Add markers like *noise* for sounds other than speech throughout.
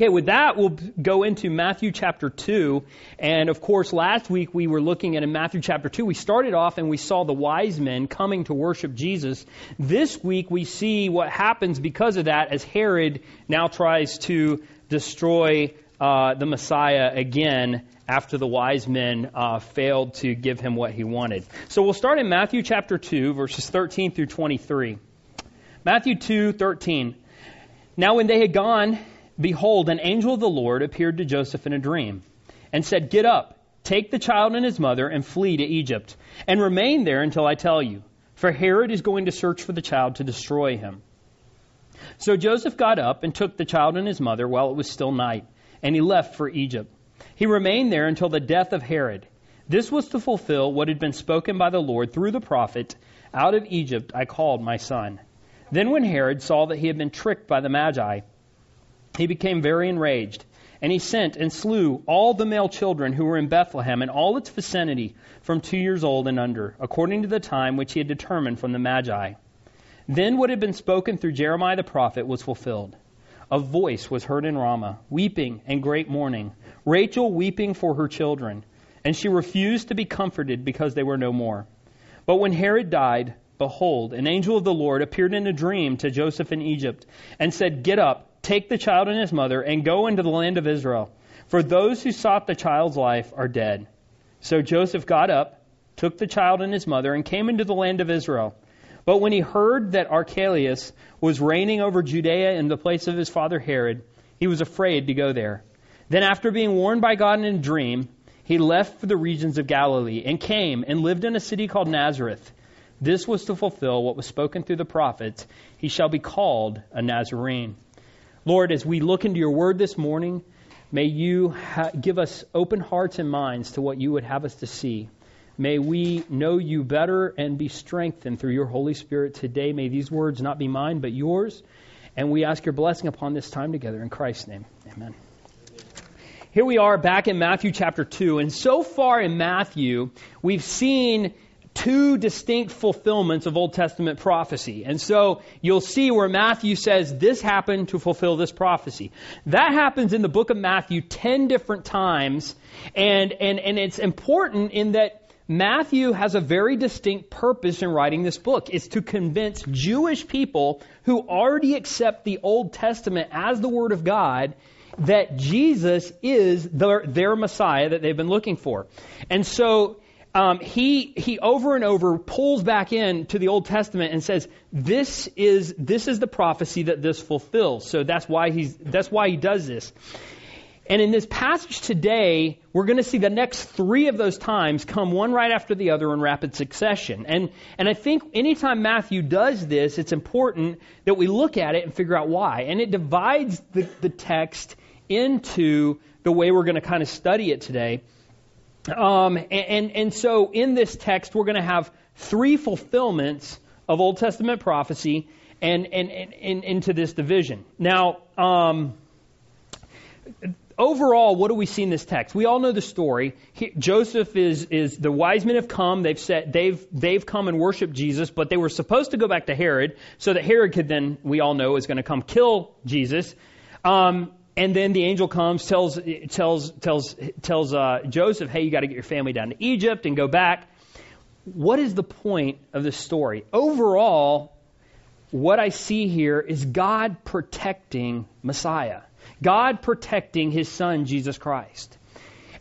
Okay, with that, we'll go into Matthew chapter 2. And of course, last week we were looking at in Matthew chapter 2, we started off and we saw the wise men coming to worship Jesus. This week we see what happens because of that as Herod now tries to destroy uh, the Messiah again after the wise men uh, failed to give him what he wanted. So we'll start in Matthew chapter 2, verses 13 through 23. Matthew 2, 13. Now when they had gone, Behold, an angel of the Lord appeared to Joseph in a dream and said, Get up, take the child and his mother, and flee to Egypt, and remain there until I tell you, for Herod is going to search for the child to destroy him. So Joseph got up and took the child and his mother while it was still night, and he left for Egypt. He remained there until the death of Herod. This was to fulfill what had been spoken by the Lord through the prophet Out of Egypt I called my son. Then, when Herod saw that he had been tricked by the Magi, he became very enraged, and he sent and slew all the male children who were in Bethlehem and all its vicinity from two years old and under, according to the time which he had determined from the Magi. Then what had been spoken through Jeremiah the prophet was fulfilled. A voice was heard in Ramah, weeping and great mourning, Rachel weeping for her children, and she refused to be comforted because they were no more. But when Herod died, behold, an angel of the Lord appeared in a dream to Joseph in Egypt, and said, Get up Take the child and his mother and go into the land of Israel, for those who sought the child's life are dead. So Joseph got up, took the child and his mother, and came into the land of Israel. But when he heard that Archelaus was reigning over Judea in the place of his father Herod, he was afraid to go there. Then, after being warned by God in a dream, he left for the regions of Galilee and came and lived in a city called Nazareth. This was to fulfill what was spoken through the prophets He shall be called a Nazarene. Lord, as we look into your word this morning, may you ha- give us open hearts and minds to what you would have us to see. May we know you better and be strengthened through your Holy Spirit today. May these words not be mine, but yours. And we ask your blessing upon this time together in Christ's name. Amen. Here we are back in Matthew chapter 2. And so far in Matthew, we've seen two distinct fulfillments of Old Testament prophecy. And so you'll see where Matthew says this happened to fulfill this prophecy. That happens in the book of Matthew 10 different times. And, and, and it's important in that Matthew has a very distinct purpose in writing this book. It's to convince Jewish people who already accept the Old Testament as the Word of God that Jesus is their, their Messiah that they've been looking for. And so um, he he over and over pulls back in to the Old Testament and says this is this is the prophecy that this fulfills. So that's why he's that's why he does this. And in this passage today, we're going to see the next three of those times come one right after the other in rapid succession. And, and I think anytime Matthew does this, it's important that we look at it and figure out why. And it divides the, the text into the way we're going to kind of study it today. Um, and, and, and so in this text, we're going to have three fulfillments of Old Testament prophecy and, and, and, and into this division. Now, um, overall, what do we see in this text? We all know the story. He, Joseph is, is the wise men have come. They've said they've they've come and worshiped Jesus, but they were supposed to go back to Herod so that Herod could then, we all know, is going to come kill Jesus. Um, and then the angel comes, tells tells tells tells uh, Joseph, "Hey, you got to get your family down to Egypt and go back." What is the point of this story? Overall, what I see here is God protecting Messiah, God protecting His Son Jesus Christ.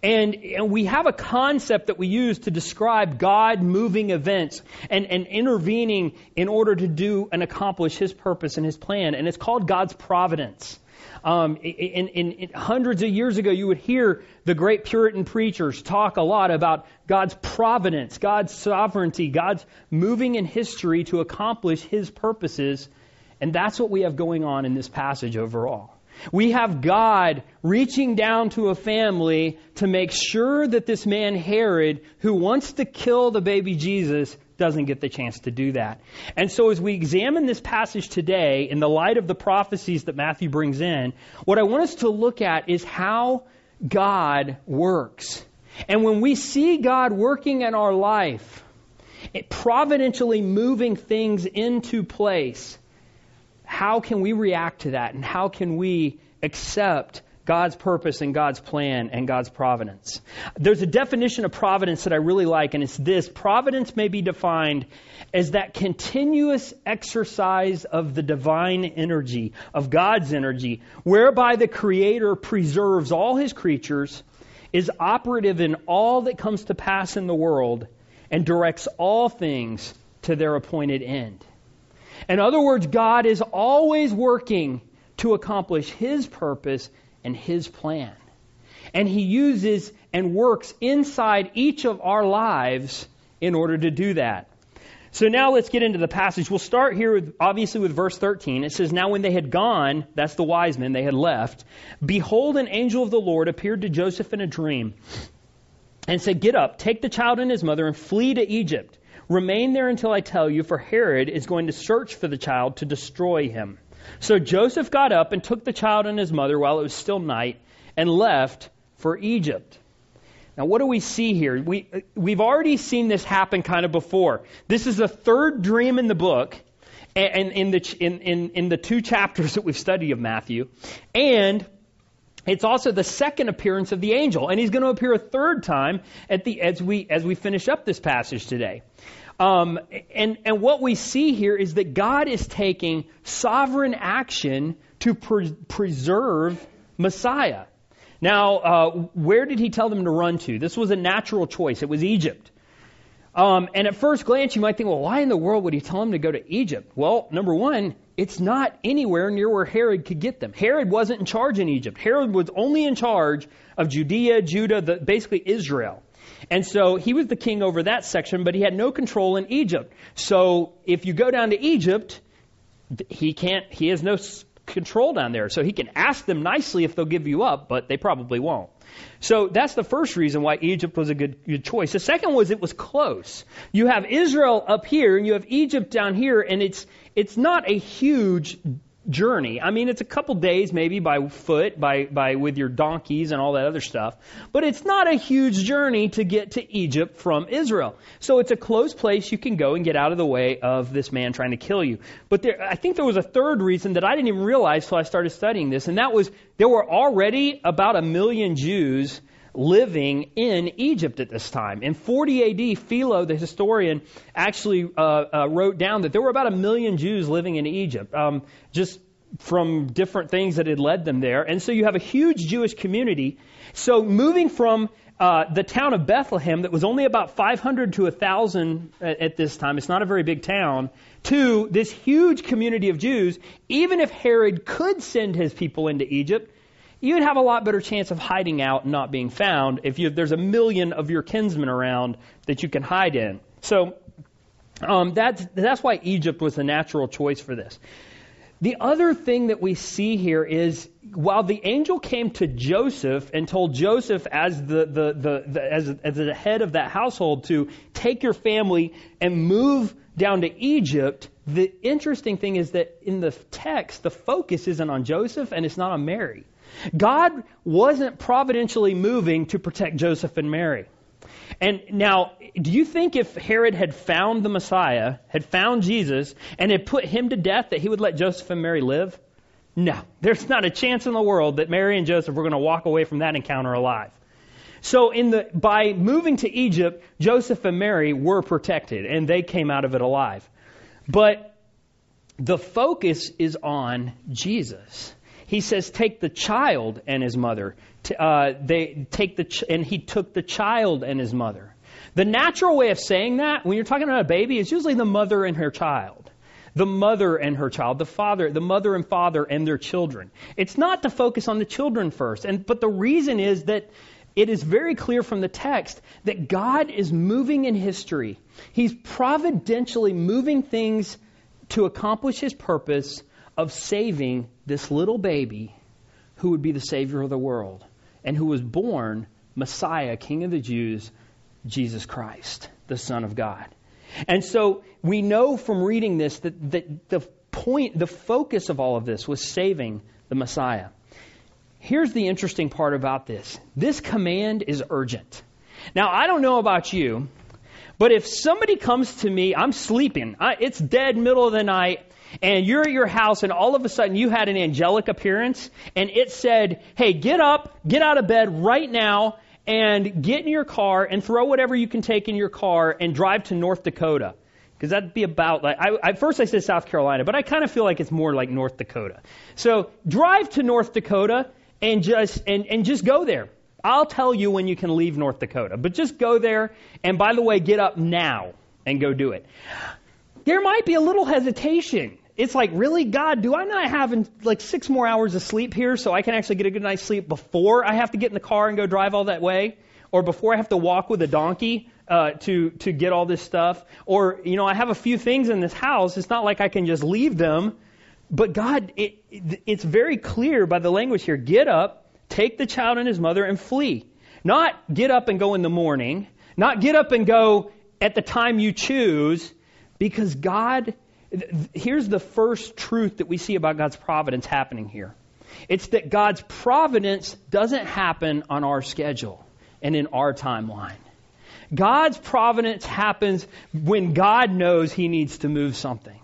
And, and, we have a concept that we use to describe God moving events and, and intervening in order to do and accomplish His purpose and His plan, and it's called God's providence. Um, in, in, in hundreds of years ago, you would hear the great Puritan preachers talk a lot about God's providence, God's sovereignty, God's moving in history to accomplish His purposes. And that's what we have going on in this passage overall. We have God reaching down to a family to make sure that this man Herod, who wants to kill the baby Jesus, doesn't get the chance to do that. And so as we examine this passage today in the light of the prophecies that Matthew brings in, what I want us to look at is how God works. And when we see God working in our life, providentially moving things into place, how can we react to that and how can we accept God's purpose and God's plan and God's providence. There's a definition of providence that I really like, and it's this providence may be defined as that continuous exercise of the divine energy, of God's energy, whereby the Creator preserves all His creatures, is operative in all that comes to pass in the world, and directs all things to their appointed end. In other words, God is always working to accomplish His purpose and His plan. And He uses and works inside each of our lives in order to do that. So now let's get into the passage. We'll start here with, obviously with verse 13. It says, Now when they had gone, that's the wise men, they had left, behold, an angel of the Lord appeared to Joseph in a dream and said, Get up, take the child and his mother, and flee to Egypt. Remain there until I tell you, for Herod is going to search for the child to destroy him. So Joseph got up and took the child and his mother while it was still night and left for Egypt. Now, what do we see here? We, we've already seen this happen kind of before. This is the third dream in the book, and in the, in, in, in the two chapters that we've studied of Matthew. And it's also the second appearance of the angel, and he's going to appear a third time at the, as, we, as we finish up this passage today. Um, and, and what we see here is that God is taking sovereign action to pre- preserve Messiah. Now, uh, where did he tell them to run to? This was a natural choice. It was Egypt. Um, and at first glance, you might think, well, why in the world would he tell them to go to Egypt? Well, number one, it's not anywhere near where Herod could get them. Herod wasn't in charge in Egypt. Herod was only in charge of Judea, Judah, the, basically Israel. And so he was the king over that section, but he had no control in Egypt. So if you go down to Egypt, he can't, he has no control down there. So he can ask them nicely if they'll give you up, but they probably won't. So that's the first reason why Egypt was a good, good choice. The second was it was close. You have Israel up here and you have Egypt down here, and it's, it's not a huge journey. I mean, it's a couple days maybe by foot, by, by with your donkeys and all that other stuff. But it's not a huge journey to get to Egypt from Israel. So it's a close place you can go and get out of the way of this man trying to kill you. But there, I think there was a third reason that I didn't even realize till I started studying this, and that was there were already about a million Jews living in Egypt at this time. In 40 AD, Philo, the historian, actually uh, uh, wrote down that there were about a million Jews living in Egypt, um, just from different things that had led them there. And so you have a huge Jewish community. So moving from uh, the town of Bethlehem, that was only about 500 to 1,000 at, at this time, it's not a very big town, to this huge community of Jews, even if Herod could send his people into Egypt, you'd have a lot better chance of hiding out and not being found if you, there's a million of your kinsmen around that you can hide in. So um, that's, that's why Egypt was the natural choice for this. The other thing that we see here is while the angel came to Joseph and told Joseph as the, the, the, the, as, as the head of that household to take your family and move down to Egypt, the interesting thing is that in the text, the focus isn't on Joseph and it's not on Mary. God wasn't providentially moving to protect Joseph and Mary. And now, do you think if Herod had found the Messiah, had found Jesus, and had put him to death, that he would let Joseph and Mary live? No. There's not a chance in the world that Mary and Joseph were going to walk away from that encounter alive. So in the, by moving to Egypt, Joseph and Mary were protected, and they came out of it alive. But the focus is on Jesus he says, take the child and his mother. Uh, they take the ch- and he took the child and his mother. The natural way of saying that, when you're talking about a baby, is usually the mother and her child. The mother and her child, the father, the mother and father and their children. It's not to focus on the children first. And, but the reason is that it is very clear from the text that God is moving in history. He's providentially moving things to accomplish his purpose of saving this little baby who would be the Savior of the world and who was born Messiah, King of the Jews, Jesus Christ, the Son of God. And so we know from reading this that, that the point, the focus of all of this was saving the Messiah. Here's the interesting part about this this command is urgent. Now, I don't know about you, but if somebody comes to me, I'm sleeping, I, it's dead middle of the night, and you're at your house and all of a sudden you had an angelic appearance and it said, hey, get up, get out of bed right now and get in your car and throw whatever you can take in your car and drive to North Dakota. Because that'd be about like, I, first I said South Carolina, but I kind of feel like it's more like North Dakota. So drive to North Dakota and just, and, and just go there. I'll tell you when you can leave North Dakota, but just go there. And by the way, get up now and go do it. There might be a little hesitation. It's like, really, God, do I not have like six more hours of sleep here so I can actually get a good night's sleep before I have to get in the car and go drive all that way? Or before I have to walk with a donkey uh, to to get all this stuff? Or you know, I have a few things in this house. It's not like I can just leave them. But God, it, it's very clear by the language here. Get up, take the child and his mother, and flee. Not get up and go in the morning. Not get up and go at the time you choose, because God, here's the first truth that we see about God's providence happening here. It's that God's providence doesn't happen on our schedule and in our timeline. God's providence happens when God knows He needs to move something.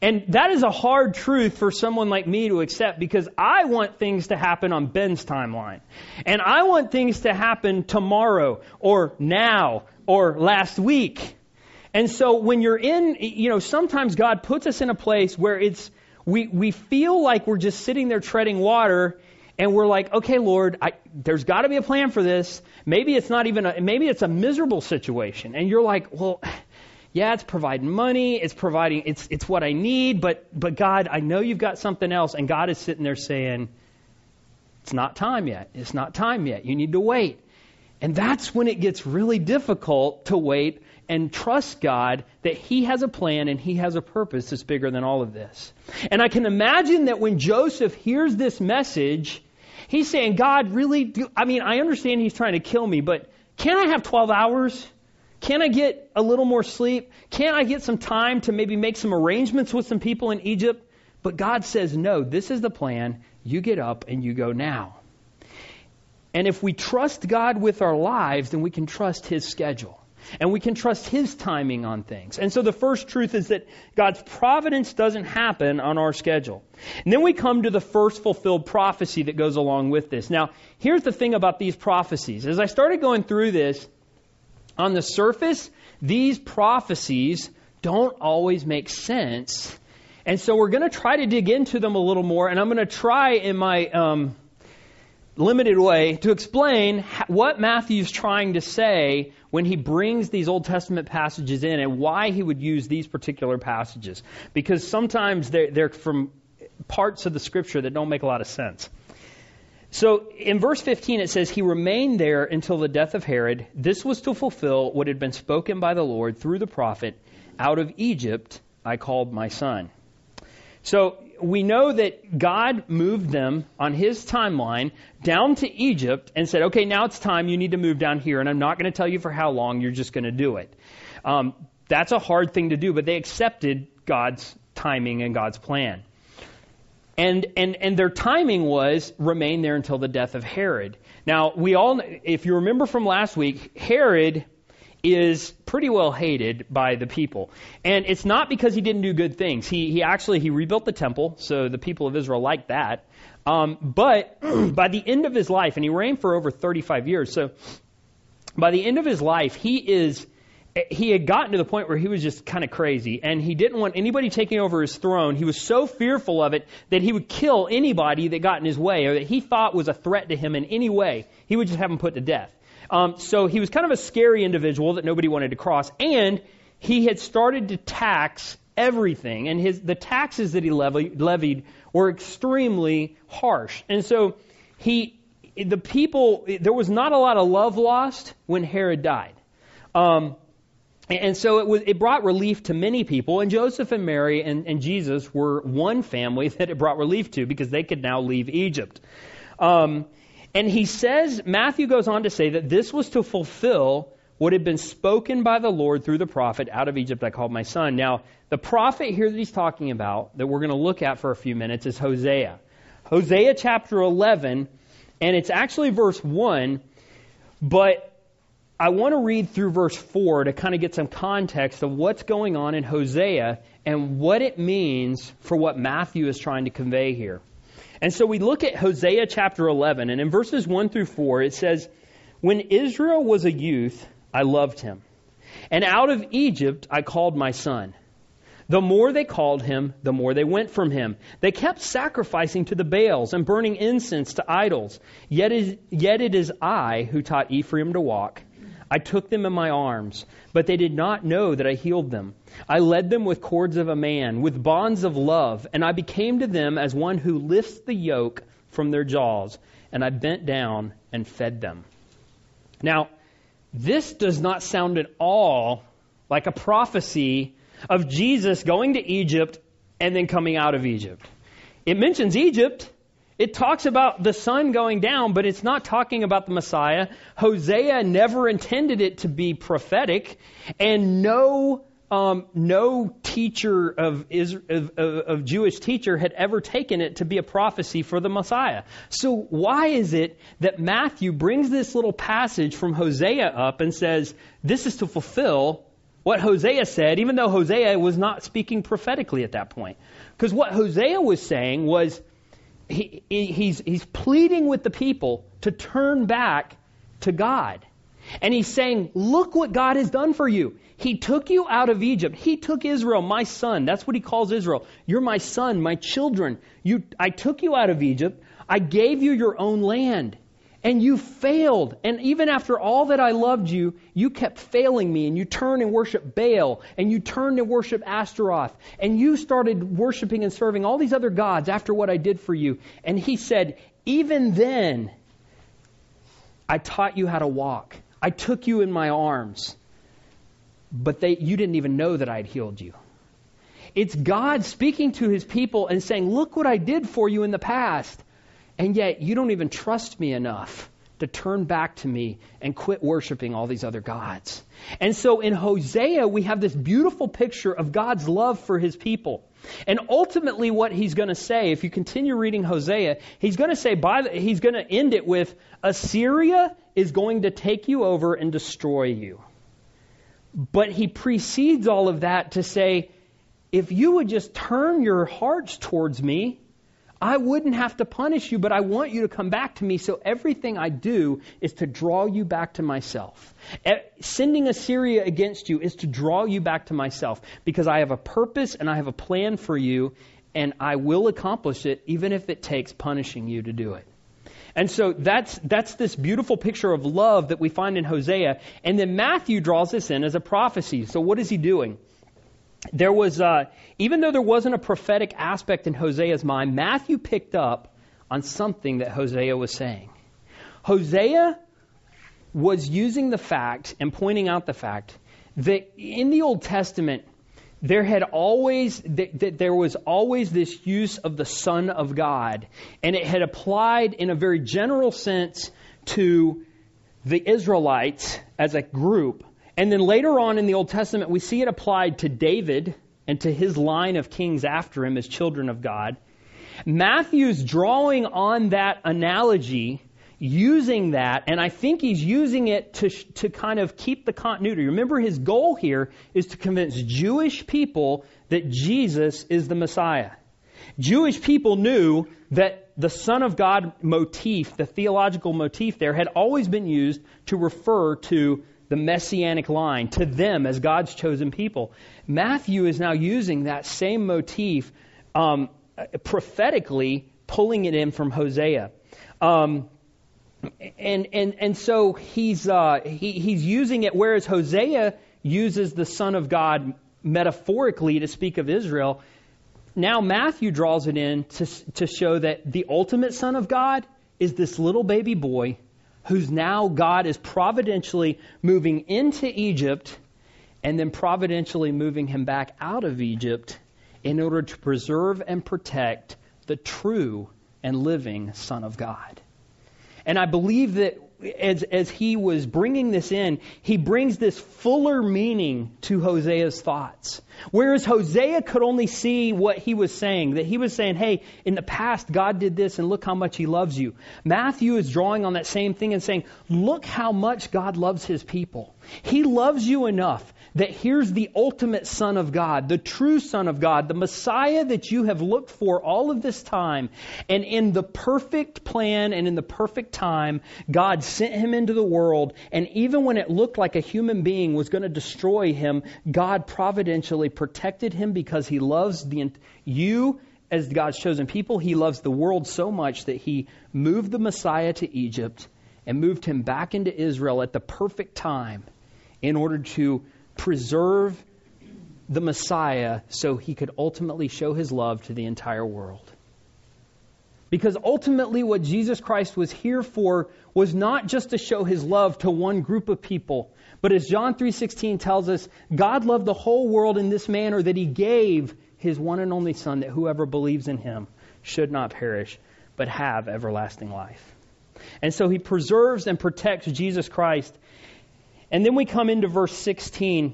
And that is a hard truth for someone like me to accept because I want things to happen on Ben's timeline. And I want things to happen tomorrow or now or last week. And so when you're in, you know, sometimes God puts us in a place where it's, we, we feel like we're just sitting there treading water and we're like, okay, Lord, I, there's got to be a plan for this. Maybe it's not even a, maybe it's a miserable situation. And you're like, well, *sighs* yeah, it's providing money, it's providing, it's, it's what I need, but, but God, I know you've got something else. And God is sitting there saying, it's not time yet. It's not time yet. You need to wait. And that's when it gets really difficult to wait and trust God that He has a plan and He has a purpose that's bigger than all of this. And I can imagine that when Joseph hears this message, he's saying, God, really? Do, I mean, I understand He's trying to kill me, but can I have 12 hours? Can I get a little more sleep? Can I get some time to maybe make some arrangements with some people in Egypt? But God says, no, this is the plan. You get up and you go now. And if we trust God with our lives, then we can trust His schedule. And we can trust His timing on things. And so the first truth is that God's providence doesn't happen on our schedule. And then we come to the first fulfilled prophecy that goes along with this. Now, here's the thing about these prophecies. As I started going through this, on the surface, these prophecies don't always make sense. And so we're going to try to dig into them a little more, and I'm going to try in my um, limited way to explain what Matthew's trying to say when he brings these Old Testament passages in and why he would use these particular passages. Because sometimes they're, they're from parts of the scripture that don't make a lot of sense. So in verse 15 it says, He remained there until the death of Herod. This was to fulfill what had been spoken by the Lord through the prophet Out of Egypt I called my son. So we know that God moved them on his timeline down to Egypt and said, okay, now it's time. You need to move down here. And I'm not going to tell you for how long. You're just going to do it. Um, that's a hard thing to do, but they accepted God's timing and God's plan. And, and, and their timing was remain there until the death of Herod. Now, we all, if you remember from last week, Herod is pretty well hated by the people. And it's not because he didn't do good things. He, he actually, he rebuilt the temple, so the people of Israel liked that. Um, but *clears throat* by the end of his life, and he reigned for over 35 years, so by the end of his life, he is he had gotten to the point where he was just kind of crazy and he didn't want anybody taking over his throne. He was so fearful of it that he would kill anybody that got in his way or that he thought was a threat to him in any way. He would just have them put to death. Um, so he was kind of a scary individual that nobody wanted to cross. And he had started to tax everything. And his, the taxes that he levied, were extremely harsh. And so he, the people, there was not a lot of love lost when Herod died. Um, and so it, was, it brought relief to many people, and Joseph and Mary and, and, Jesus were one family *laughs* that it brought relief to because they could now leave Egypt. Um, and he says, Matthew goes on to say that this was to fulfill what had been spoken by the Lord through the prophet, Out of Egypt I called my son. Now, the prophet here that he's talking about, that we're going to look at for a few minutes, is Hosea. Hosea chapter 11, and it's actually verse 1, but I want to read through verse 4 to kind of get some context of what's going on in Hosea and what it means for what Matthew is trying to convey here. And so we look at Hosea chapter 11, and in verses 1 through 4, it says, When Israel was a youth, I loved him. And out of Egypt I called my son. The more they called him, the more they went from him. They kept sacrificing to the Baals and burning incense to idols. Yet, is, yet it is I who taught Ephraim to walk. I took them in my arms, but they did not know that I healed them. I led them with cords of a man, with bonds of love, and I became to them as one who lifts the yoke from their jaws, and I bent down and fed them. Now, this does not sound at all like a prophecy of Jesus going to Egypt and then coming out of Egypt. It mentions Egypt. It talks about the son going down, but it's not talking about the Messiah. Hosea never intended it to be prophetic, and no um, no teacher of, of, of, Jewish teacher had ever taken it to be a prophecy for the Messiah. So why is it that Matthew brings this little passage from Hosea up and says this is to fulfill what Hosea said, even though Hosea was not speaking prophetically at that point. Because what Hosea was saying was he, he's, he's pleading with the people to turn back to God. And he's saying, Look what God has done for you. He took you out of Egypt. He took Israel, my son. That's what he calls Israel. You're my son, my children. You, I took you out of Egypt. I gave you your own land and you failed. And even after all that I loved you, you kept failing me, and you turned and worshiped Baal, and you turned and worshiped Ashtaroth, and you started worshiping and serving all these other gods after what I did for you. And he said, Even then, I taught you how to walk. I took you in my arms, but they, you didn't even know that I had healed you. It's God speaking to his people and saying, Look what I did for you in the past. And yet, you don't even trust me enough to turn back to me and quit worshiping all these other gods. And so in Hosea, we have this beautiful picture of God's love for his people. And ultimately, what he's going to say, if you continue reading Hosea, he's going to say, by the, he's going to end it with Assyria is going to take you over and destroy you. But he precedes all of that to say, if you would just turn your hearts towards me, I wouldn't have to punish you, but I want you to come back to me. So everything I do is to draw you back to myself. Sending Assyria against you is to draw you back to myself because I have a purpose and I have a plan for you, and I will accomplish it even if it takes punishing you to do it. And so that's, that's this beautiful picture of love that we find in Hosea. And then Matthew draws this in as a prophecy. So what is he doing? There was, uh, even though there wasn't a prophetic aspect in Hosea's mind, Matthew picked up on something that Hosea was saying. Hosea was using the fact and pointing out the fact that in the Old Testament, there had always that there was always this use of the Son of God, and it had applied in a very general sense to the Israelites as a group, and then later on in the Old Testament, we see it applied to David and to his line of kings after him as children of God. Matthew's drawing on that analogy, using that, and I think he's using it to, to kind of keep the continuity. Remember, his goal here is to convince Jewish people that Jesus is the Messiah. Jewish people knew that the Son of God motif, the theological motif there, had always been used to refer to the messianic line to them as God's chosen people. Matthew is now using that same motif um, prophetically, pulling it in from Hosea. Um, and, and, and so he's, uh, he, he's using it, whereas Hosea uses the Son of God metaphorically to speak of Israel. Now Matthew draws it in to, to show that the ultimate Son of God is this little baby boy who's now God is providentially moving into Egypt and then providentially moving him back out of Egypt in order to preserve and protect the true and living Son of God. And I believe that as, as he was bringing this in, he brings this fuller meaning to Hosea's thoughts. Whereas Hosea could only see what he was saying, that he was saying, hey, in the past, God did this and look how much he loves you. Matthew is drawing on that same thing and saying, look how much God loves his people. He loves you enough that here's the ultimate Son of God, the true Son of God, the Messiah that you have looked for all of this time. And in the perfect plan and in the perfect time, God sent him into the world. And even when it looked like a human being was going to destroy him, God providentially protected him because he loves the, you as God's chosen people. He loves the world so much that he moved the Messiah to Egypt and moved him back into Israel at the perfect time in order to preserve the Messiah so he could ultimately show his love to the entire world. Because ultimately what Jesus Christ was here for was not just to show his love to one group of people, but as John 3:16 tells us, God loved the whole world in this manner that he gave his one and only son that whoever believes in him should not perish but have everlasting life. And so he preserves and protects Jesus Christ and then we come into verse 16,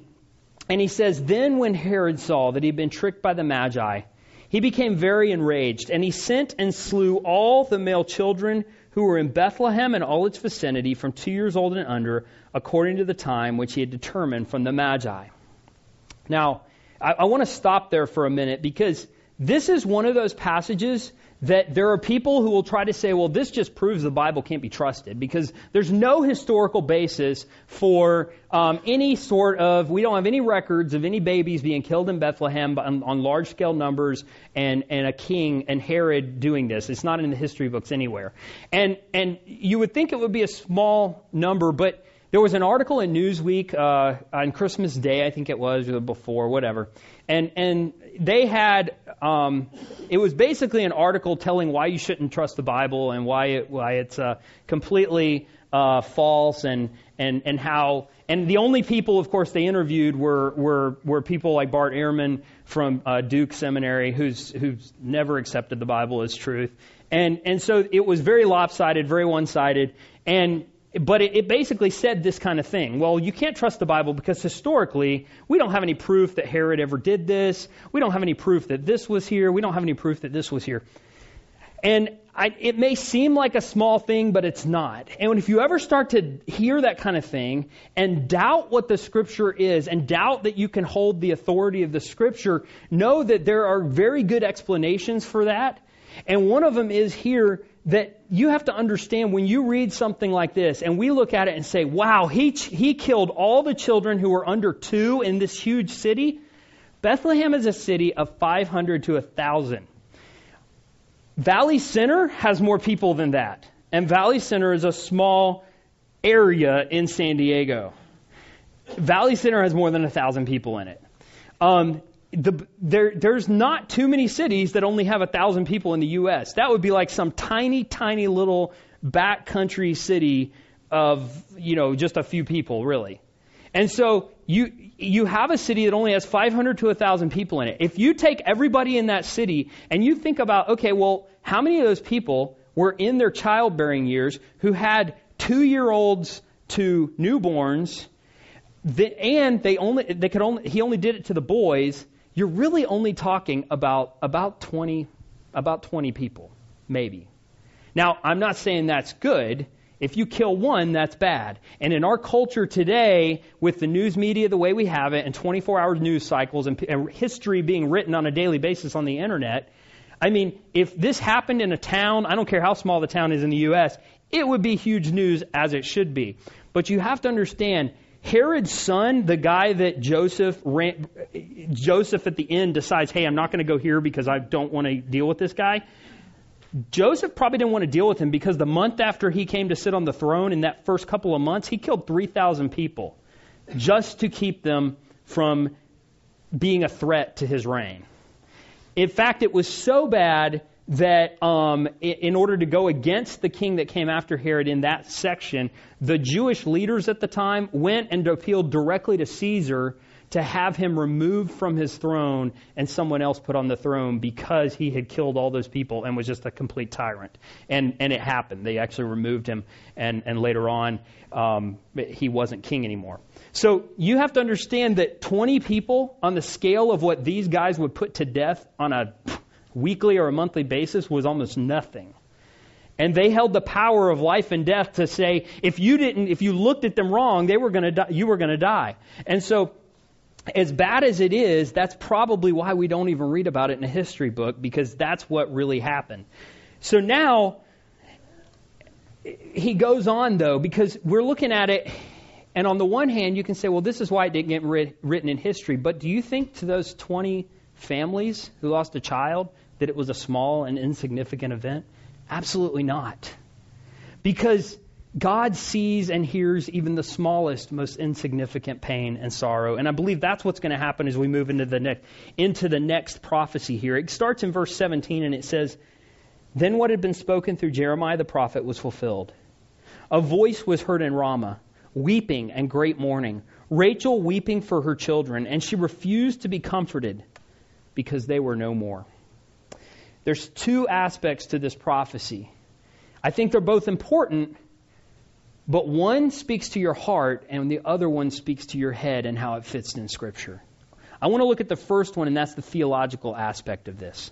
and he says, Then when Herod saw that he had been tricked by the Magi, he became very enraged, and he sent and slew all the male children who were in Bethlehem and all its vicinity from two years old and under, according to the time which he had determined from the Magi. Now, I, I want to stop there for a minute because this is one of those passages that there are people who will try to say, well, this just proves the Bible can't be trusted because there's no historical basis for um, any sort of, we don't have any records of any babies being killed in Bethlehem on, on large scale numbers and, and a king and Herod doing this. It's not in the history books anywhere. And, and you would think it would be a small number, but there was an article in Newsweek uh, on Christmas Day, I think it was, or before, whatever, and and they had um, it was basically an article telling why you shouldn't trust the Bible and why it, why it's uh, completely uh, false and and and how and the only people, of course, they interviewed were were were people like Bart Ehrman from uh, Duke Seminary, who's who's never accepted the Bible as truth, and and so it was very lopsided, very one sided, and but it, it, basically said this kind of thing. Well, you can't trust the Bible because historically, we don't have any proof that Herod ever did this. We don't have any proof that this was here. We don't have any proof that this was here. And I, it may seem like a small thing, but it's not. And if you ever start to hear that kind of thing and doubt what the Scripture is and doubt that you can hold the authority of the Scripture, know that there are very good explanations for that. And one of them is here that you have to understand when you read something like this and we look at it and say, wow, he, he killed all the children who were under two in this huge city. Bethlehem is a city of 500 to 1,000. Valley Center has more people than that. And Valley Center is a small area in San Diego. Valley Center has more than 1,000 people in it. Um, the, there, there's not too many cities that only have a thousand people in the U.S. That would be like some tiny, tiny little backcountry city of you know just a few people, really. And so you you have a city that only has 500 to 1,000 people in it. If you take everybody in that city and you think about, okay, well, how many of those people were in their childbearing years who had two year olds to newborns, and they only they could only he only did it to the boys you're really only talking about about 20 about 20 people, maybe. Now, I'm not saying that's good. If you kill one, that's bad. And in our culture today, with the news media the way we have it, and 24 hour news cycles, and, and history being written on a daily basis on the internet, I mean, if this happened in a town, I don't care how small the town is in the U.S., it would be huge news as it should be. But you have to understand, Herod's son, the guy that Joseph ran, Joseph at the end decides, hey, I'm not going to go here because I don't want to deal with this guy. Joseph probably didn't want to deal with him because the month after he came to sit on the throne, in that first couple of months, he killed 3,000 people just to keep them from being a threat to his reign. In fact, it was so bad that um, in order to go against the king that came after Herod in that section, the Jewish leaders at the time went and appealed directly to Caesar to have him removed from his throne and someone else put on the throne because he had killed all those people and was just a complete tyrant. And, and it happened. They actually removed him, and, and later on, um, he wasn't king anymore. So you have to understand that 20 people on the scale of what these guys would put to death on a weekly or a monthly basis was almost nothing. And they held the power of life and death to say, if you didn't, if you looked at them wrong, they were going to you were going to die. And so, as bad as it is, that's probably why we don't even read about it in a history book because that's what really happened. So now, he goes on though, because we're looking at it, and on the one hand, you can say, well, this is why it didn't get writ- written in history. But do you think to those 20 families who lost a child that it was a small and insignificant event? Absolutely not. Because God sees and hears even the smallest, most insignificant pain and sorrow. And I believe that's what's going to happen as we move into the next, into the next prophecy here. It starts in verse 17 and it says, Then what had been spoken through Jeremiah the prophet was fulfilled. A voice was heard in Ramah, weeping and great mourning, Rachel weeping for her children, and she refused to be comforted because they were no more. There's two aspects to this prophecy. I think they're both important, but one speaks to your heart and the other one speaks to your head and how it fits in Scripture. I want to look at the first one, and that's the theological aspect of this.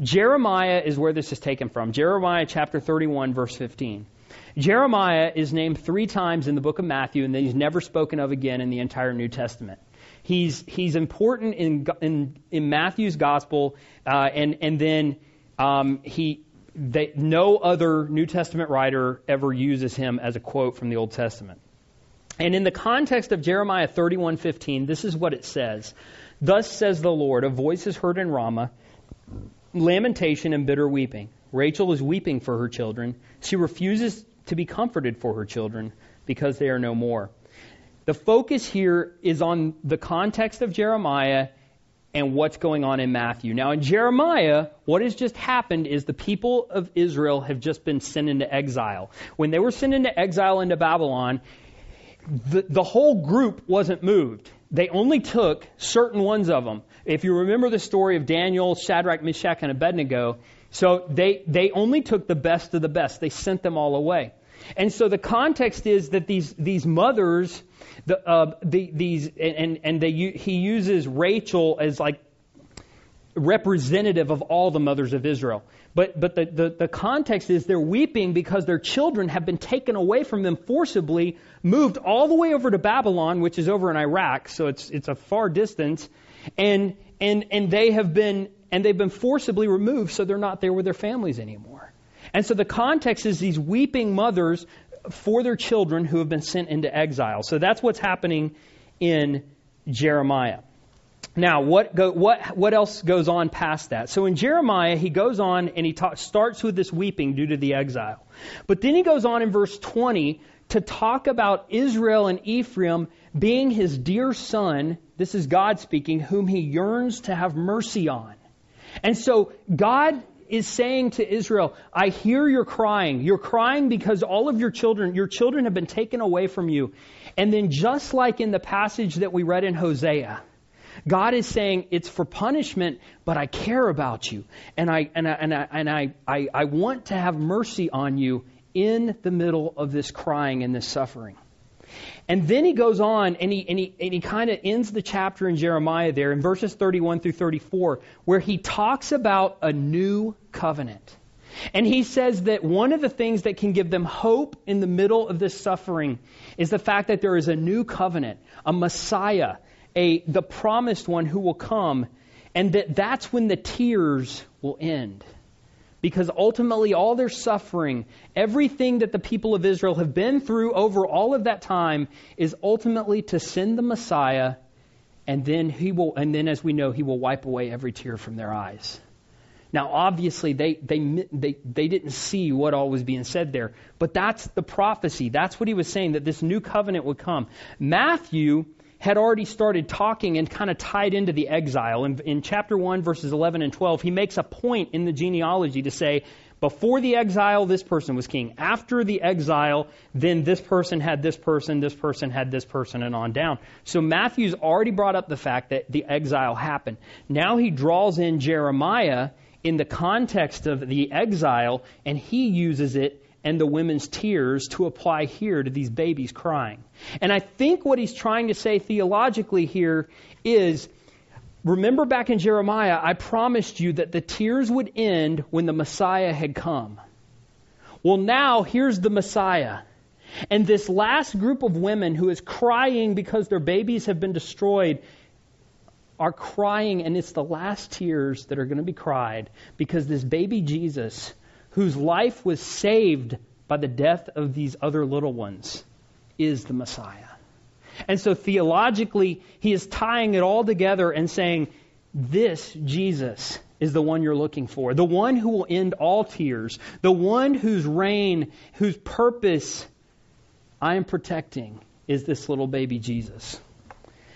Jeremiah is where this is taken from. Jeremiah chapter 31, verse 15. Jeremiah is named three times in the book of Matthew, and then he's never spoken of again in the entire New Testament. He's, he's important in, in, in Matthew's gospel, uh, and, and then um, he, they, no other New Testament writer ever uses him as a quote from the Old Testament. And in the context of Jeremiah 31:15, this is what it says: "Thus says the Lord: A voice is heard in Ramah, lamentation and bitter weeping. Rachel is weeping for her children. She refuses to be comforted for her children because they are no more." The focus here is on the context of Jeremiah and what's going on in Matthew. Now, in Jeremiah, what has just happened is the people of Israel have just been sent into exile. When they were sent into exile into Babylon, the, the whole group wasn't moved. They only took certain ones of them. If you remember the story of Daniel, Shadrach, Meshach, and Abednego, so they, they only took the best of the best. They sent them all away. And so the context is that these, these mothers the, uh, the, these, and, and they, he uses Rachel as like representative of all the mothers of Israel. But, but the, the, the context is they're weeping because their children have been taken away from them forcibly, moved all the way over to Babylon, which is over in Iraq, so it's, it's a far distance, and, and, and they have been, and they've been forcibly removed so they're not there with their families anymore. And so the context is these weeping mothers for their children who have been sent into exile. So that's what's happening in Jeremiah. Now, what, go, what, what else goes on past that? So in Jeremiah, he goes on and he ta- starts with this weeping due to the exile. But then he goes on in verse 20 to talk about Israel and Ephraim being his dear son, this is God speaking, whom he yearns to have mercy on. And so God is saying to Israel, I hear your crying. You're crying because all of your children, your children have been taken away from you. And then just like in the passage that we read in Hosea, God is saying it's for punishment, but I care about you. And I, and I, and I, and I, I, I want to have mercy on you in the middle of this crying and this suffering. And then he goes on and he, and he, and he kind of ends the chapter in Jeremiah there in verses 31 through 34, where he talks about a new covenant. And he says that one of the things that can give them hope in the middle of this suffering is the fact that there is a new covenant, a Messiah, a, the promised one who will come, and that that's when the tears will end because ultimately all their suffering, everything that the people of Israel have been through over all of that time, is ultimately to send the Messiah, and then he will, and then as we know, he will wipe away every tear from their eyes. Now, obviously, they, they, they, they didn't see what all was being said there, but that's the prophecy. That's what he was saying, that this new covenant would come. Matthew had already started talking and kind of tied into the exile. In, in chapter 1, verses 11 and 12, he makes a point in the genealogy to say, Before the exile, this person was king. After the exile, then this person had this person, this person had this person, and on down. So Matthew's already brought up the fact that the exile happened. Now he draws in Jeremiah in the context of the exile, and he uses it and the women's tears to apply here to these babies crying. And I think what he's trying to say theologically here is Remember back in Jeremiah, I promised you that the tears would end when the Messiah had come. Well, now here's the Messiah. And this last group of women who is crying because their babies have been destroyed are crying, and it's the last tears that are going to be cried because this baby Jesus, whose life was saved by the death of these other little ones, is the Messiah. And so theologically, he is tying it all together and saying, this Jesus is the one you're looking for, the one who will end all tears, the one whose reign, whose purpose I am protecting is this little baby Jesus.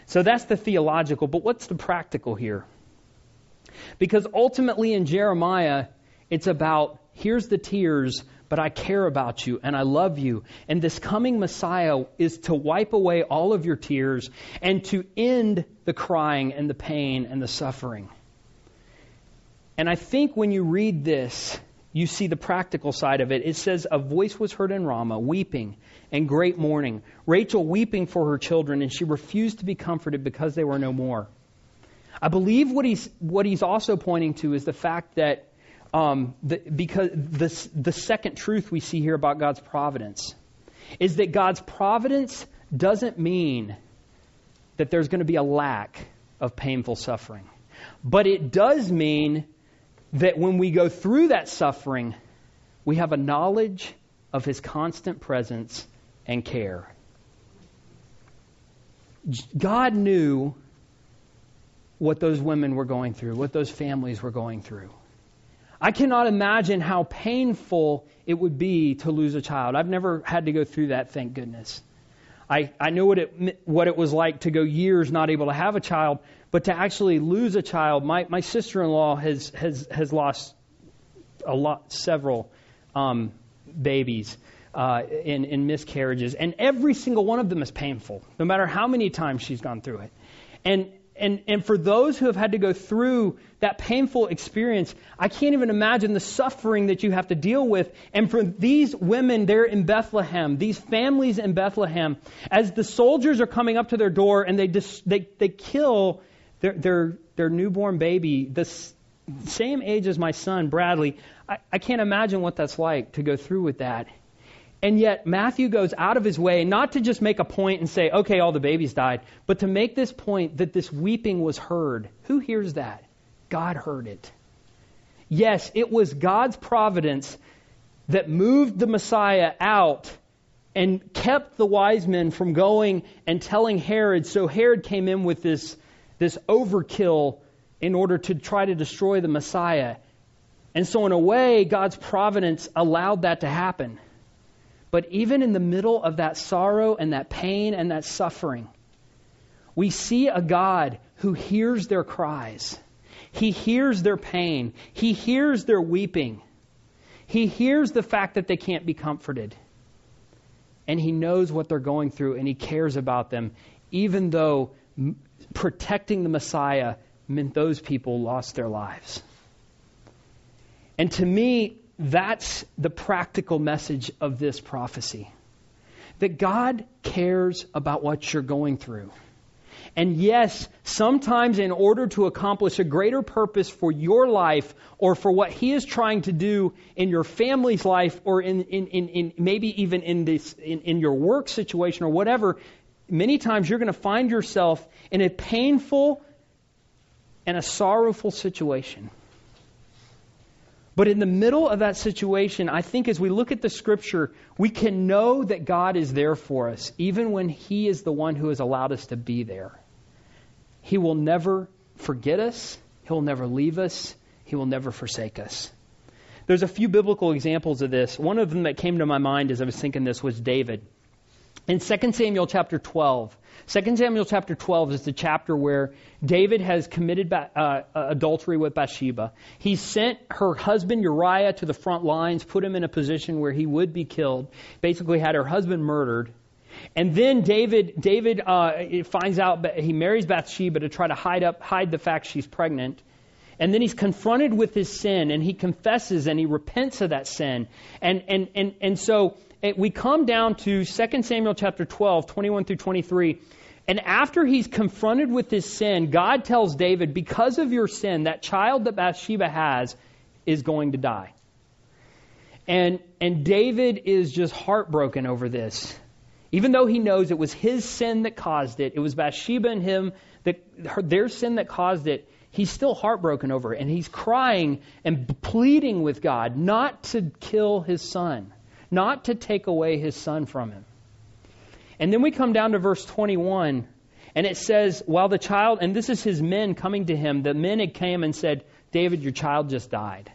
So that's the theological, but what's the practical here? Because ultimately in Jeremiah, it's about here's the tears, but I care about you and I love you. And this coming Messiah is to wipe away all of your tears and to end the crying and the pain and the suffering. And I think when you read this, you see the practical side of it. It says, A voice was heard in Ramah, weeping and great mourning. Rachel weeping for her children, and she refused to be comforted because they were no more. I believe what he's, what he's also pointing to is the fact that um, the, because the, the second truth we see here about God's providence is that God's providence doesn't mean that there's going to be a lack of painful suffering. But it does mean that when we go through that suffering, we have a knowledge of His constant presence and care. God knew what those women were going through, what those families were going through. I cannot imagine how painful it would be to lose a child. I've never had to go through that, thank goodness. I, I know what it, what it was like to go years not able to have a child, but to actually lose a child. My, my sister in law has, has, has lost a lot, several um, babies. Uh, in, in miscarriages, and every single one of them is painful, no matter how many times she's gone through it. And and, and for those who have had to go through that painful experience, I can't even imagine the suffering that you have to deal with. And for these women there in Bethlehem, these families in Bethlehem, as the soldiers are coming up to their door and they, dis, they, they kill their, their, their newborn baby, the same age as my son, Bradley, I, I can't imagine what that's like to go through with that. And yet, Matthew goes out of his way not to just make a point and say, okay, all the babies died, but to make this point that this weeping was heard. Who hears that? God heard it. Yes, it was God's providence that moved the Messiah out and kept the wise men from going and telling Herod. So Herod came in with this, this overkill in order to try to destroy the Messiah. And so, in a way, God's providence allowed that to happen. But even in the middle of that sorrow and that pain and that suffering, we see a God who hears their cries. He hears their pain. He hears their weeping. He hears the fact that they can't be comforted. And He knows what they're going through and He cares about them, even though protecting the Messiah meant those people lost their lives. And to me, that's the practical message of this prophecy. That God cares about what you're going through. And yes, sometimes in order to accomplish a greater purpose for your life or for what He is trying to do in your family's life or in, in, in, in maybe even in, this, in, in your work situation or whatever, many times you're going to find yourself in a painful and a sorrowful situation. But in the middle of that situation, I think as we look at the scripture, we can know that God is there for us, even when He is the one who has allowed us to be there. He will never forget us, He will never leave us, He will never forsake us. There's a few biblical examples of this. One of them that came to my mind as I was thinking this was David. In 2 Samuel chapter 12, 2 Samuel chapter 12 is the chapter where David has committed uh, uh, adultery with Bathsheba. He sent her husband Uriah to the front lines, put him in a position where he would be killed, basically had her husband murdered. And then David, David uh, finds out he marries Bathsheba to try to hide up, hide the fact she's pregnant. And then he's confronted with his sin and he confesses and he repents of that sin. And, and, and, and so we come down to 2 Samuel chapter 12, 21 through 23. And after he's confronted with his sin, God tells David, because of your sin, that child that Bathsheba has is going to die. And, and David is just heartbroken over this. Even though he knows it was his sin that caused it, it was Bathsheba and him that their sin that caused it, he's still heartbroken over it. And he's crying and pleading with God not to kill his son, not to take away his son from him. And then we come down to verse 21, and it says, While the child, and this is his men coming to him, the men had came and said, David, your child just died.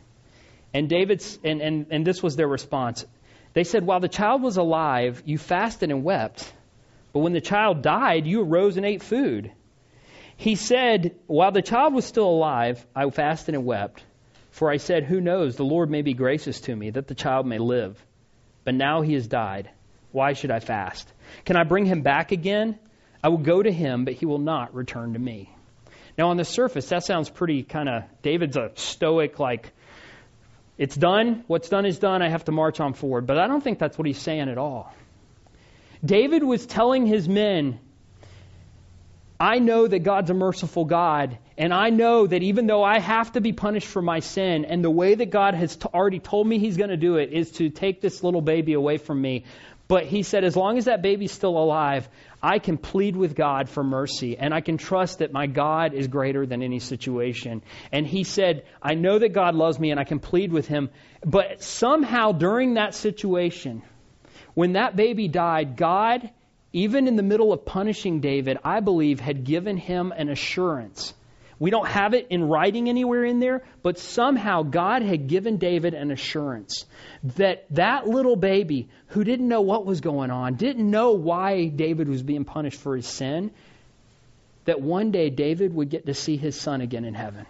And David's, and, and, and this was their response. They said, While the child was alive, you fasted and wept. But when the child died, you arose and ate food. He said, While the child was still alive, I fasted and wept. For I said, Who knows? The Lord may be gracious to me, that the child may live. But now he has died. Why should I fast? Can I bring him back again? I will go to him, but he will not return to me. Now, on the surface, that sounds pretty kind of, David's a stoic, like, it's done. What's done is done. I have to march on forward. But I don't think that's what he's saying at all. David was telling his men, I know that God's a merciful God, and I know that even though I have to be punished for my sin, and the way that God has t- already told me He's going to do it is to take this little baby away from me. But He said, as long as that baby's still alive, I can plead with God for mercy, and I can trust that my God is greater than any situation. And he said, I know that God loves me, and I can plead with him. But somehow during that situation, when that baby died, God, even in the middle of punishing David, I believe, had given him an assurance we don't have it in writing anywhere in there, but somehow God had given David an assurance that that little baby who didn't know what was going on, didn't know why David was being punished for his sin, that one day David would get to see his son again in heaven.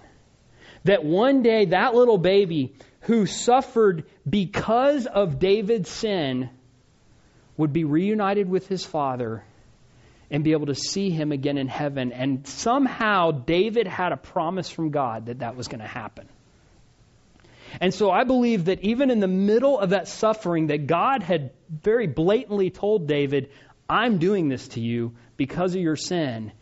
That one day that little baby who suffered because of David's sin would be reunited with his father and be able to see him again in heaven. And somehow David had a promise from God that that was going to happen. And so I believe that even in the middle of that suffering, that God had very blatantly told David, I'm doing this to you because of your sin.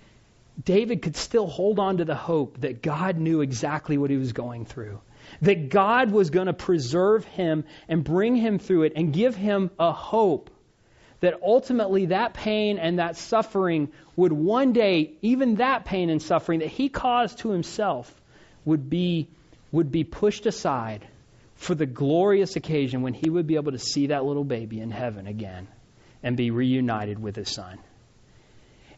David could still hold on to the hope that God knew exactly what he was going through. That God was going to preserve him and bring him through it and give him a hope that ultimately that pain and that suffering would one day, even that pain and suffering that he caused to himself, would be, would be pushed aside for the glorious occasion when he would be able to see that little baby in heaven again and be reunited with his son.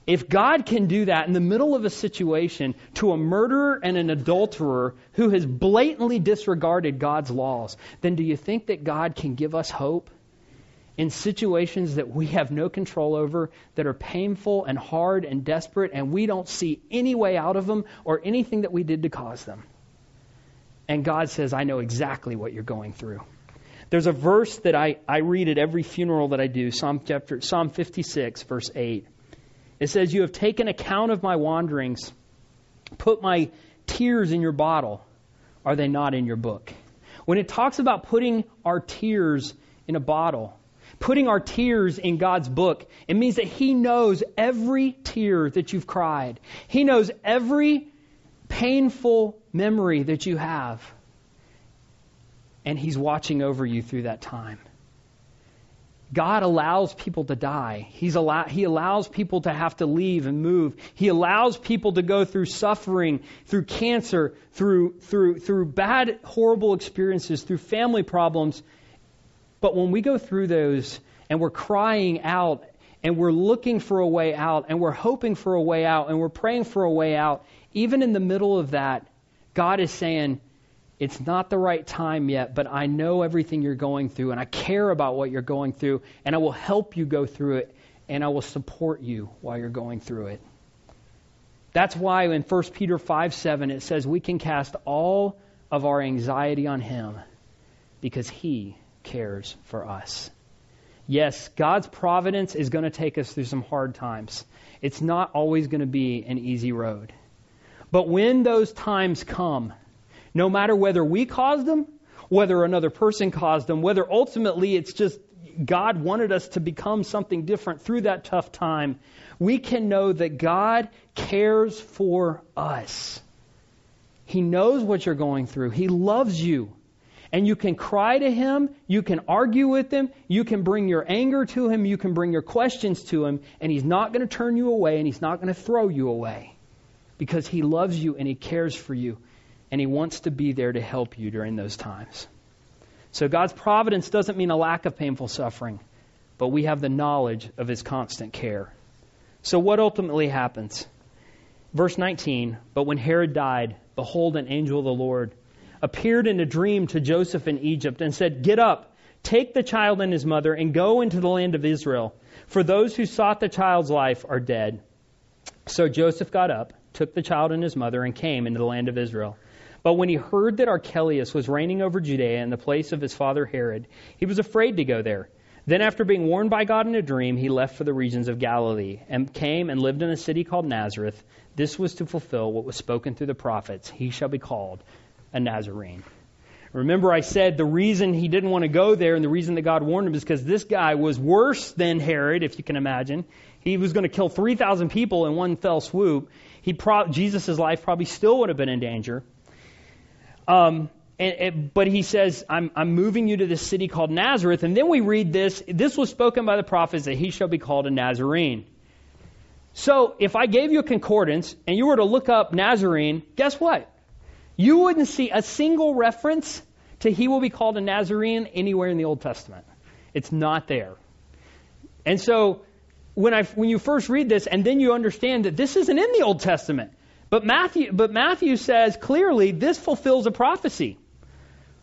If God can do that in the middle of a situation to a murderer and an adulterer who has blatantly disregarded God's laws, then do you think that God can give us hope in situations that we have no control over, that are painful and hard and desperate, and we don't see any way out of them or anything that we did to cause them. And God says, I know exactly what you're going through. There's a verse that I, I read at every funeral that I do, Psalm, chapter, Psalm 56, verse 8. It says, You have taken account of my wanderings, put my tears in your bottle. Are they not in your book? When it talks about putting our tears in a bottle, putting our tears in God's book, it means that He knows every tear that you've cried. He knows every painful memory that you have. And He's watching over you through that time. God allows people to die. He's allow, he allows people to have to leave and move. He allows people to go through suffering, through cancer, through, through, through bad, horrible experiences, through family problems. But when we go through those and we're crying out and we're looking for a way out and we're hoping for a way out and we're praying for a way out, even in the middle of that, God is saying, it's not the right time yet, but I know everything you're going through and I care about what you're going through and I will help you go through it. and I will support you while you're going through it. That's why in 1 Peter 5 7 it says we can cast all of our anxiety on Him because He cares for us. Yes, God's providence is going to take us through some hard times. It's not always going to be an easy road. But when those times come, no matter whether we caused them, whether another person caused them, whether ultimately it's just God wanted us to become something different through that tough time, we can know that God cares for us. He knows what you're going through. He loves you. And you can cry to him, you can argue with him, you can bring your anger to him, you can bring your questions to him, and he's not going to turn you away and he's not going to throw you away because he loves you and he cares for you and he wants to be there to help you during those times. So God's providence doesn't mean a lack of painful suffering, but we have the knowledge of his constant care. So what ultimately happens? Verse 19, but when Herod died, behold, an angel of the Lord appeared in a dream to Joseph in Egypt and said, Get up, take the child and his mother, and go into the land of Israel, for those who sought the child's life are dead. So Joseph got up, took the child and his mother, and came into the land of Israel. But when he heard that Archelaus was reigning over Judea in the place of his father Herod, he was afraid to go there. Then, after being warned by God in a dream, he left for the regions of Galilee and came and lived in a city called Nazareth. This was to fulfill what was spoken through the prophets He shall be called a Nazarene. Remember, I said the reason he didn't want to go there and the reason that God warned him is because this guy was worse than Herod, if you can imagine. He was going to kill 3,000 people in one fell swoop. He pro- Jesus' life probably still would have been in danger. Um, and, and, but he says, I'm, I'm moving you to this city called Nazareth. And then we read this. This was spoken by the prophets that he shall be called a Nazarene. So if I gave you a concordance and you were to look up Nazarene, guess what? You wouldn't see a single reference to he will be called a Nazarene anywhere in the Old Testament. It's not there. And so when I when you first read this and then you understand that this isn't in the Old Testament. But Matthew but Matthew says clearly this fulfills a prophecy.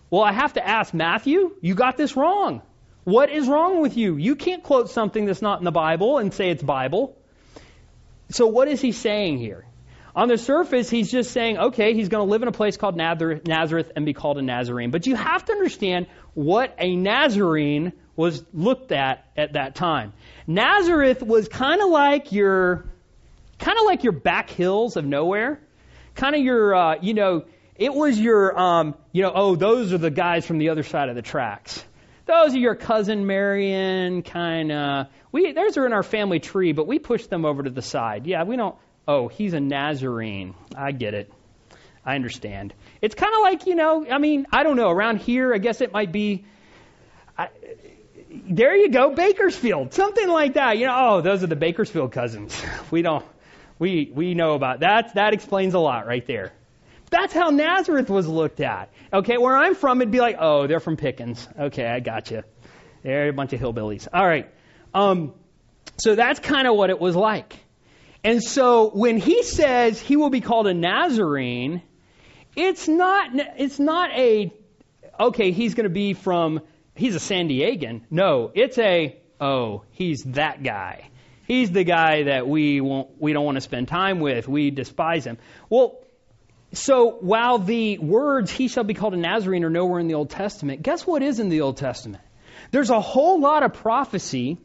Well, I have to ask Matthew, you got this wrong. What is wrong with you? You can't quote something that's not in the Bible and say it's Bible. So what is he saying here? On the surface, he's just saying, okay, he's going to live in a place called Nazareth and be called a Nazarene. But you have to understand what a Nazarene was looked at at that time. Nazareth was kind of like your, kind of like your back hills of nowhere, kind of your, uh, you know, it was your, um, you know, oh, those are the guys from the other side of the tracks. Those are your cousin Marion kind of. We those are in our family tree, but we push them over to the side. Yeah, we don't oh, he's a Nazarene. I get it. I understand. It's kind of like, you know, I mean, I don't know. Around here, I guess it might be. I, there you go, Bakersfield, something like that. You know, oh, those are the Bakersfield cousins. *laughs* We don't, we we know about that. That explains a lot right there. That's how Nazareth was looked at. Okay, where I'm from, it'd be like, oh, they're from Pickens. Okay, I got you. They're a bunch of hillbillies. All right. Um, so that's kind of what it was like. And so when he says he will be called a Nazarene, it's not, it's not a, okay, he's going to be from, he's a San Diegan. No, it's a, oh, he's that guy. He's the guy that we won't, we don't want to spend time with. We despise him. Well, so while the words he shall be called a Nazarene are nowhere in the Old Testament, guess what is in the Old Testament? There's a whole lot of prophecy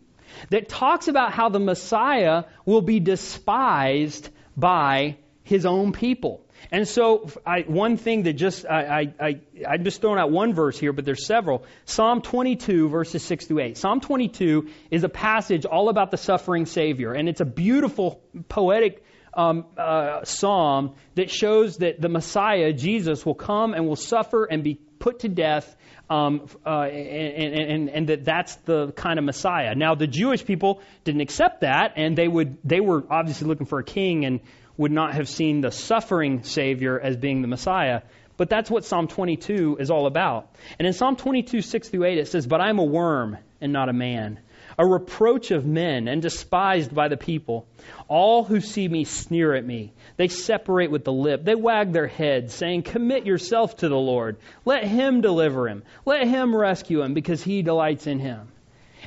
that talks about how the Messiah will be despised by his own people. And so, I, one thing that just, I, I, I, I'm just throwing out one verse here, but there's several. Psalm 22, verses 6 through 8. Psalm 22 is a passage all about the suffering Savior, and it's a beautiful, poetic um, uh, psalm that shows that the Messiah, Jesus, will come and will suffer and be put to death um, uh, and, and, and, that that's the kind of Messiah. Now, the Jewish people didn't accept that, and they would they were obviously looking for a king and would not have seen the suffering Savior as being the Messiah. But that's what Psalm 22 is all about. And in Psalm 22, 6 through 8, it says, But I am a worm and not a man a reproach of men, and despised by the people. All who see me sneer at me. They separate with the lip. They wag their heads, saying, Commit yourself to the Lord. Let him deliver him. Let him rescue him, because he delights in him.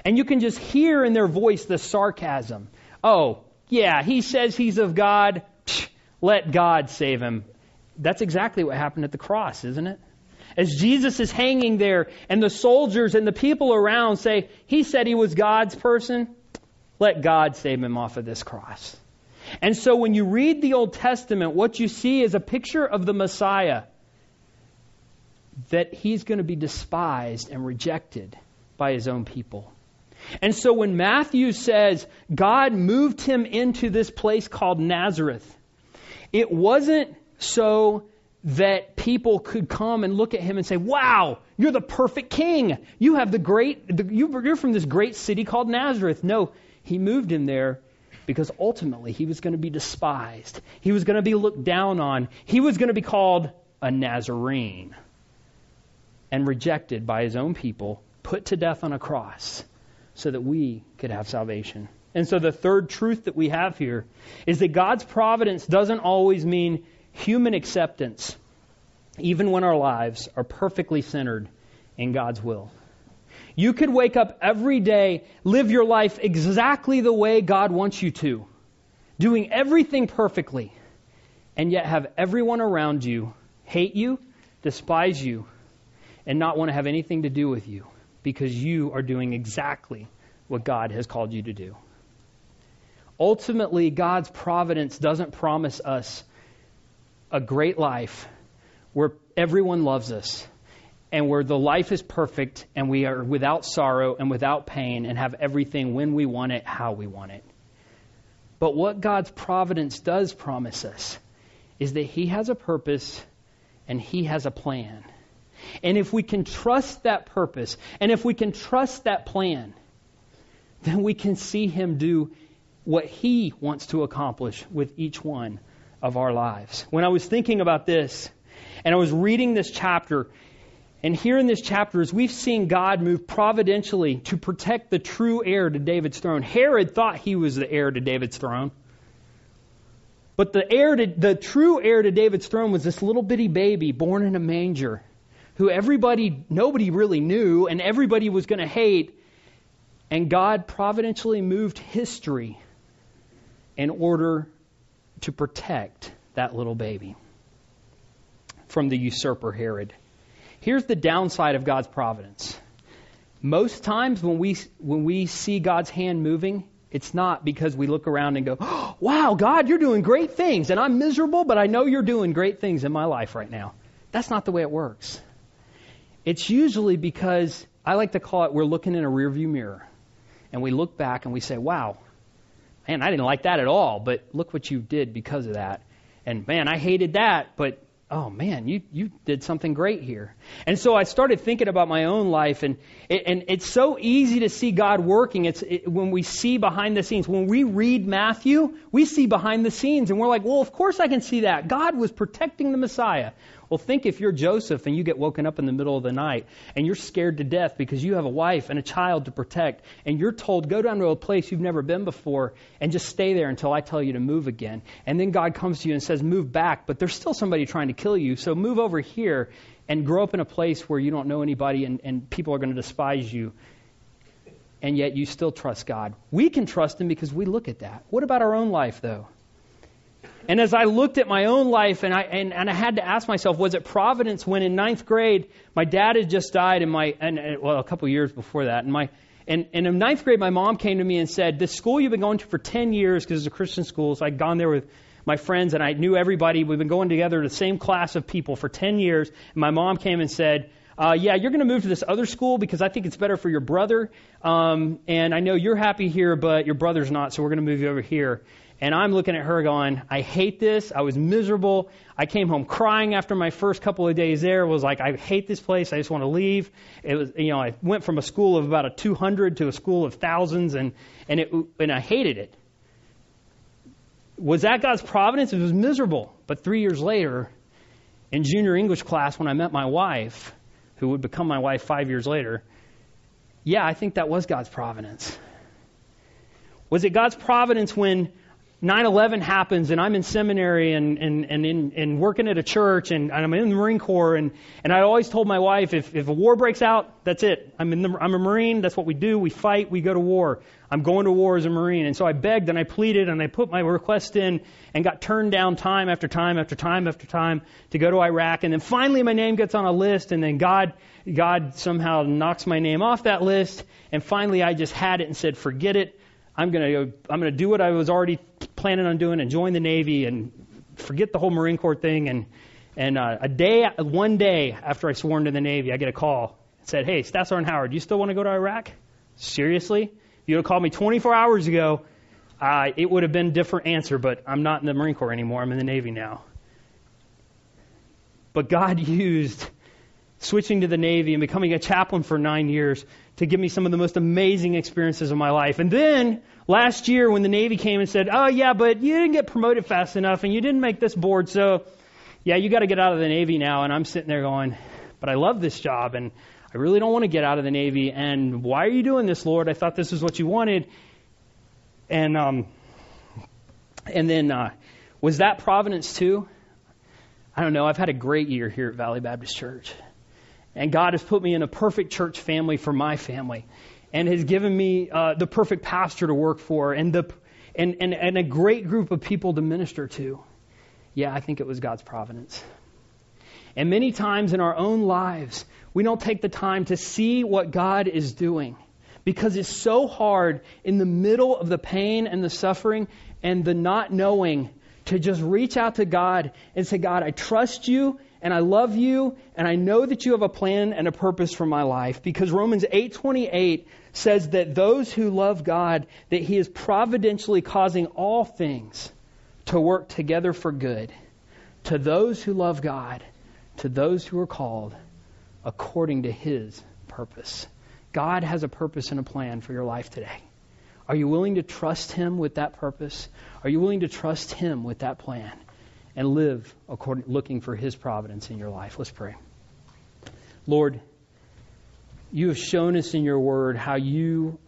And you can just hear in their voice the sarcasm. Oh, yeah, he says he's of God. Psh, let God save him. That's exactly what happened at the cross, isn't it? As Jesus is hanging there and the soldiers and the people around say, He said he was God's person, let God save him off of this cross. And so when you read the Old Testament, what you see is a picture of the Messiah that he's going to be despised and rejected by his own people. And so when Matthew says God moved him into this place called Nazareth, it wasn't so that people could come and look at him and say, Wow, you're the perfect king. You have the great, the, you're from this great city called Nazareth. No, he moved him there because ultimately he was going to be despised. He was going to be looked down on. He was going to be called a Nazarene and rejected by his own people, put to death on a cross so that we could have salvation. And so the third truth that we have here is that God's providence doesn't always mean human acceptance, even when our lives are perfectly centered in God's will. You could wake up every day, live your life exactly the way God wants you to, doing everything perfectly, and yet have everyone around you hate you, despise you, and not want to have anything to do with you because you are doing exactly what God has called you to do. Ultimately, God's providence doesn't promise us a great life where everyone loves us and where the life is perfect and we are without sorrow and without pain and have everything when we want it, how we want it. But what God's providence does promise us is that He has a purpose and He has a plan. And if we can trust that purpose and if we can trust that plan, then we can see Him do what He wants to accomplish with each one of our lives. When I was thinking about this and I was reading this chapter, and here in this chapter, as we've seen God move providentially to protect the true heir to David's throne. Herod thought he was the heir to David's throne. But the heir to, the true heir to David's throne was this little bitty baby born in a manger who everybody, nobody really knew and everybody was going to hate. And God providentially moved history in order to protect that little baby from the usurper Herod. Here's the downside of God's providence. Most times when we, when we see God's hand moving, it's not because we look around and go, oh, *gasps* wow, God, you're doing great things, and I'm miserable, but I know you're doing great things in my life right now. That's not the way it works. It's usually because I like to call it we're looking in a rearview mirror. And we look back and we say, wow, man, I didn't like that at all, but look what you did because of that. And man, I hated that, but oh man, you, you did something great here. And so I started thinking about my own life, and, it, and it's so easy to see God working. It's it, when we see behind the scenes. When we read Matthew, we see behind the scenes, and we're like, well, of course I can see that. God was protecting the Messiah. Well, think if you're Joseph and you get woken up in the middle of the night and you're scared to death because you have a wife and a child to protect, and you're told, go down to a place you've never been before and just stay there until I tell you to move again. And then God comes to you and says, move back, but there's still somebody trying to kill you, so move over here and grow up in a place where you don't know anybody and, and people are going to despise you. And yet you still trust God. We can trust Him because we look at that. What about our own life, though? And as I looked at my own life, and I, and, and I had to ask myself, was it providence when in ninth grade, my dad had just died, and my, and, and well, a couple years before that, and my, and, and in ninth grade, my mom came to me and said, "This school you've been going to for ten years, because it's a Christian school, so I'd gone there with my friends, and I knew everybody. We've been going together the same class of people for ten years. And my mom came and said." Uh, yeah, you're going to move to this other school because I think it's better for your brother. Um, and I know you're happy here, but your brother's not, so we're going to move you over here. And I'm looking at her going, I hate this. I was miserable. I came home crying after my first couple of days there. It was like, I hate this place. I just want to leave. It was, you know, I went from a school of about a 200 to a school of thousands and, and it, and I hated it. Was that God's providence? It was miserable. But three years later, in junior English class, when I met my wife, who would become my wife five years later, yeah, I think that was God's providence. Was it God's providence when 9/11 happens, and I'm in seminary and and and, in, and working at a church, and, and I'm in the Marine Corps, and and I always told my wife, if if a war breaks out, that's it. I'm in the I'm a Marine. That's what we do. We fight. We go to war. I'm going to war as a Marine. And so I begged and I pleaded and I put my request in and got turned down time after time after time after time to go to Iraq. And then finally my name gets on a list, and then God God somehow knocks my name off that list, and finally I just had it and said, forget it. I'm going to I'm going to do what I was already planning on doing and join the Navy and forget the whole Marine Corps thing. And, and uh, a day, one day after I swore into the Navy, I get a call. It said, hey, Staff Sergeant Howard, you still want to go to Iraq? Seriously? If you would have called me 24 hours ago, uh, it would have been a different answer, but I'm not in the Marine Corps anymore. I'm in the Navy now. But God *laughs* used switching to the Navy and becoming a chaplain for nine years to give me some of the most amazing experiences of my life. And then last year when the Navy came and said, oh yeah, but you didn't get promoted fast enough and you didn't make this board, so yeah, you got to get out of the Navy now. And I'm sitting there going, but I love this job and I really don't want to get out of the Navy. And why are you doing this, Lord? I thought this is what you wanted. And um, and then uh, was that providence too? I don't know. I've had a great year here at Valley Baptist Church. And God has put me in a perfect church family for my family and has given me uh, the perfect pastor to work for and, the, and, and, and a great group of people to minister to. Yeah, I think it was God's providence. And many times in our own lives, we don't take the time to see what God is doing because it's so hard in the middle of the pain and the suffering and the not knowing to just reach out to God and say, God, I trust you and I love you and I know that you have a plan and a purpose for my life because Romans 8:28 says that those who love God that he is providentially causing all things to work together for good to those who love God to those who are called according to his purpose. God has a purpose and a plan for your life today. Are you willing to trust him with that purpose? Are you willing to trust him with that plan? And live according, looking for His providence in your life. Let's pray. Lord, you have shown us in your word how you,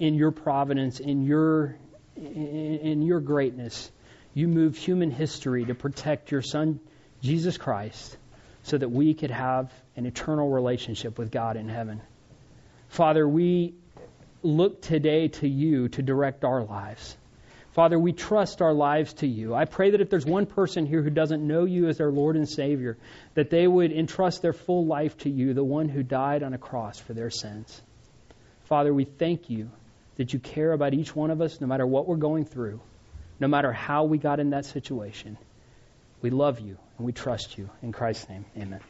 in your providence, in your, in your greatness, you moved human history to protect your Son, Jesus Christ, so that we could have an eternal relationship with God in heaven. Father, we look today to you to direct our lives. Father, we trust our lives to you. I pray that if there's one person here who doesn't know you as their Lord and Savior, that they would entrust their full life to you, the one who died on a cross for their sins. Father, we thank you that you care about each one of us, no matter what we're going through, no matter how we got in that situation. We love you and we trust you. In Christ's name, amen.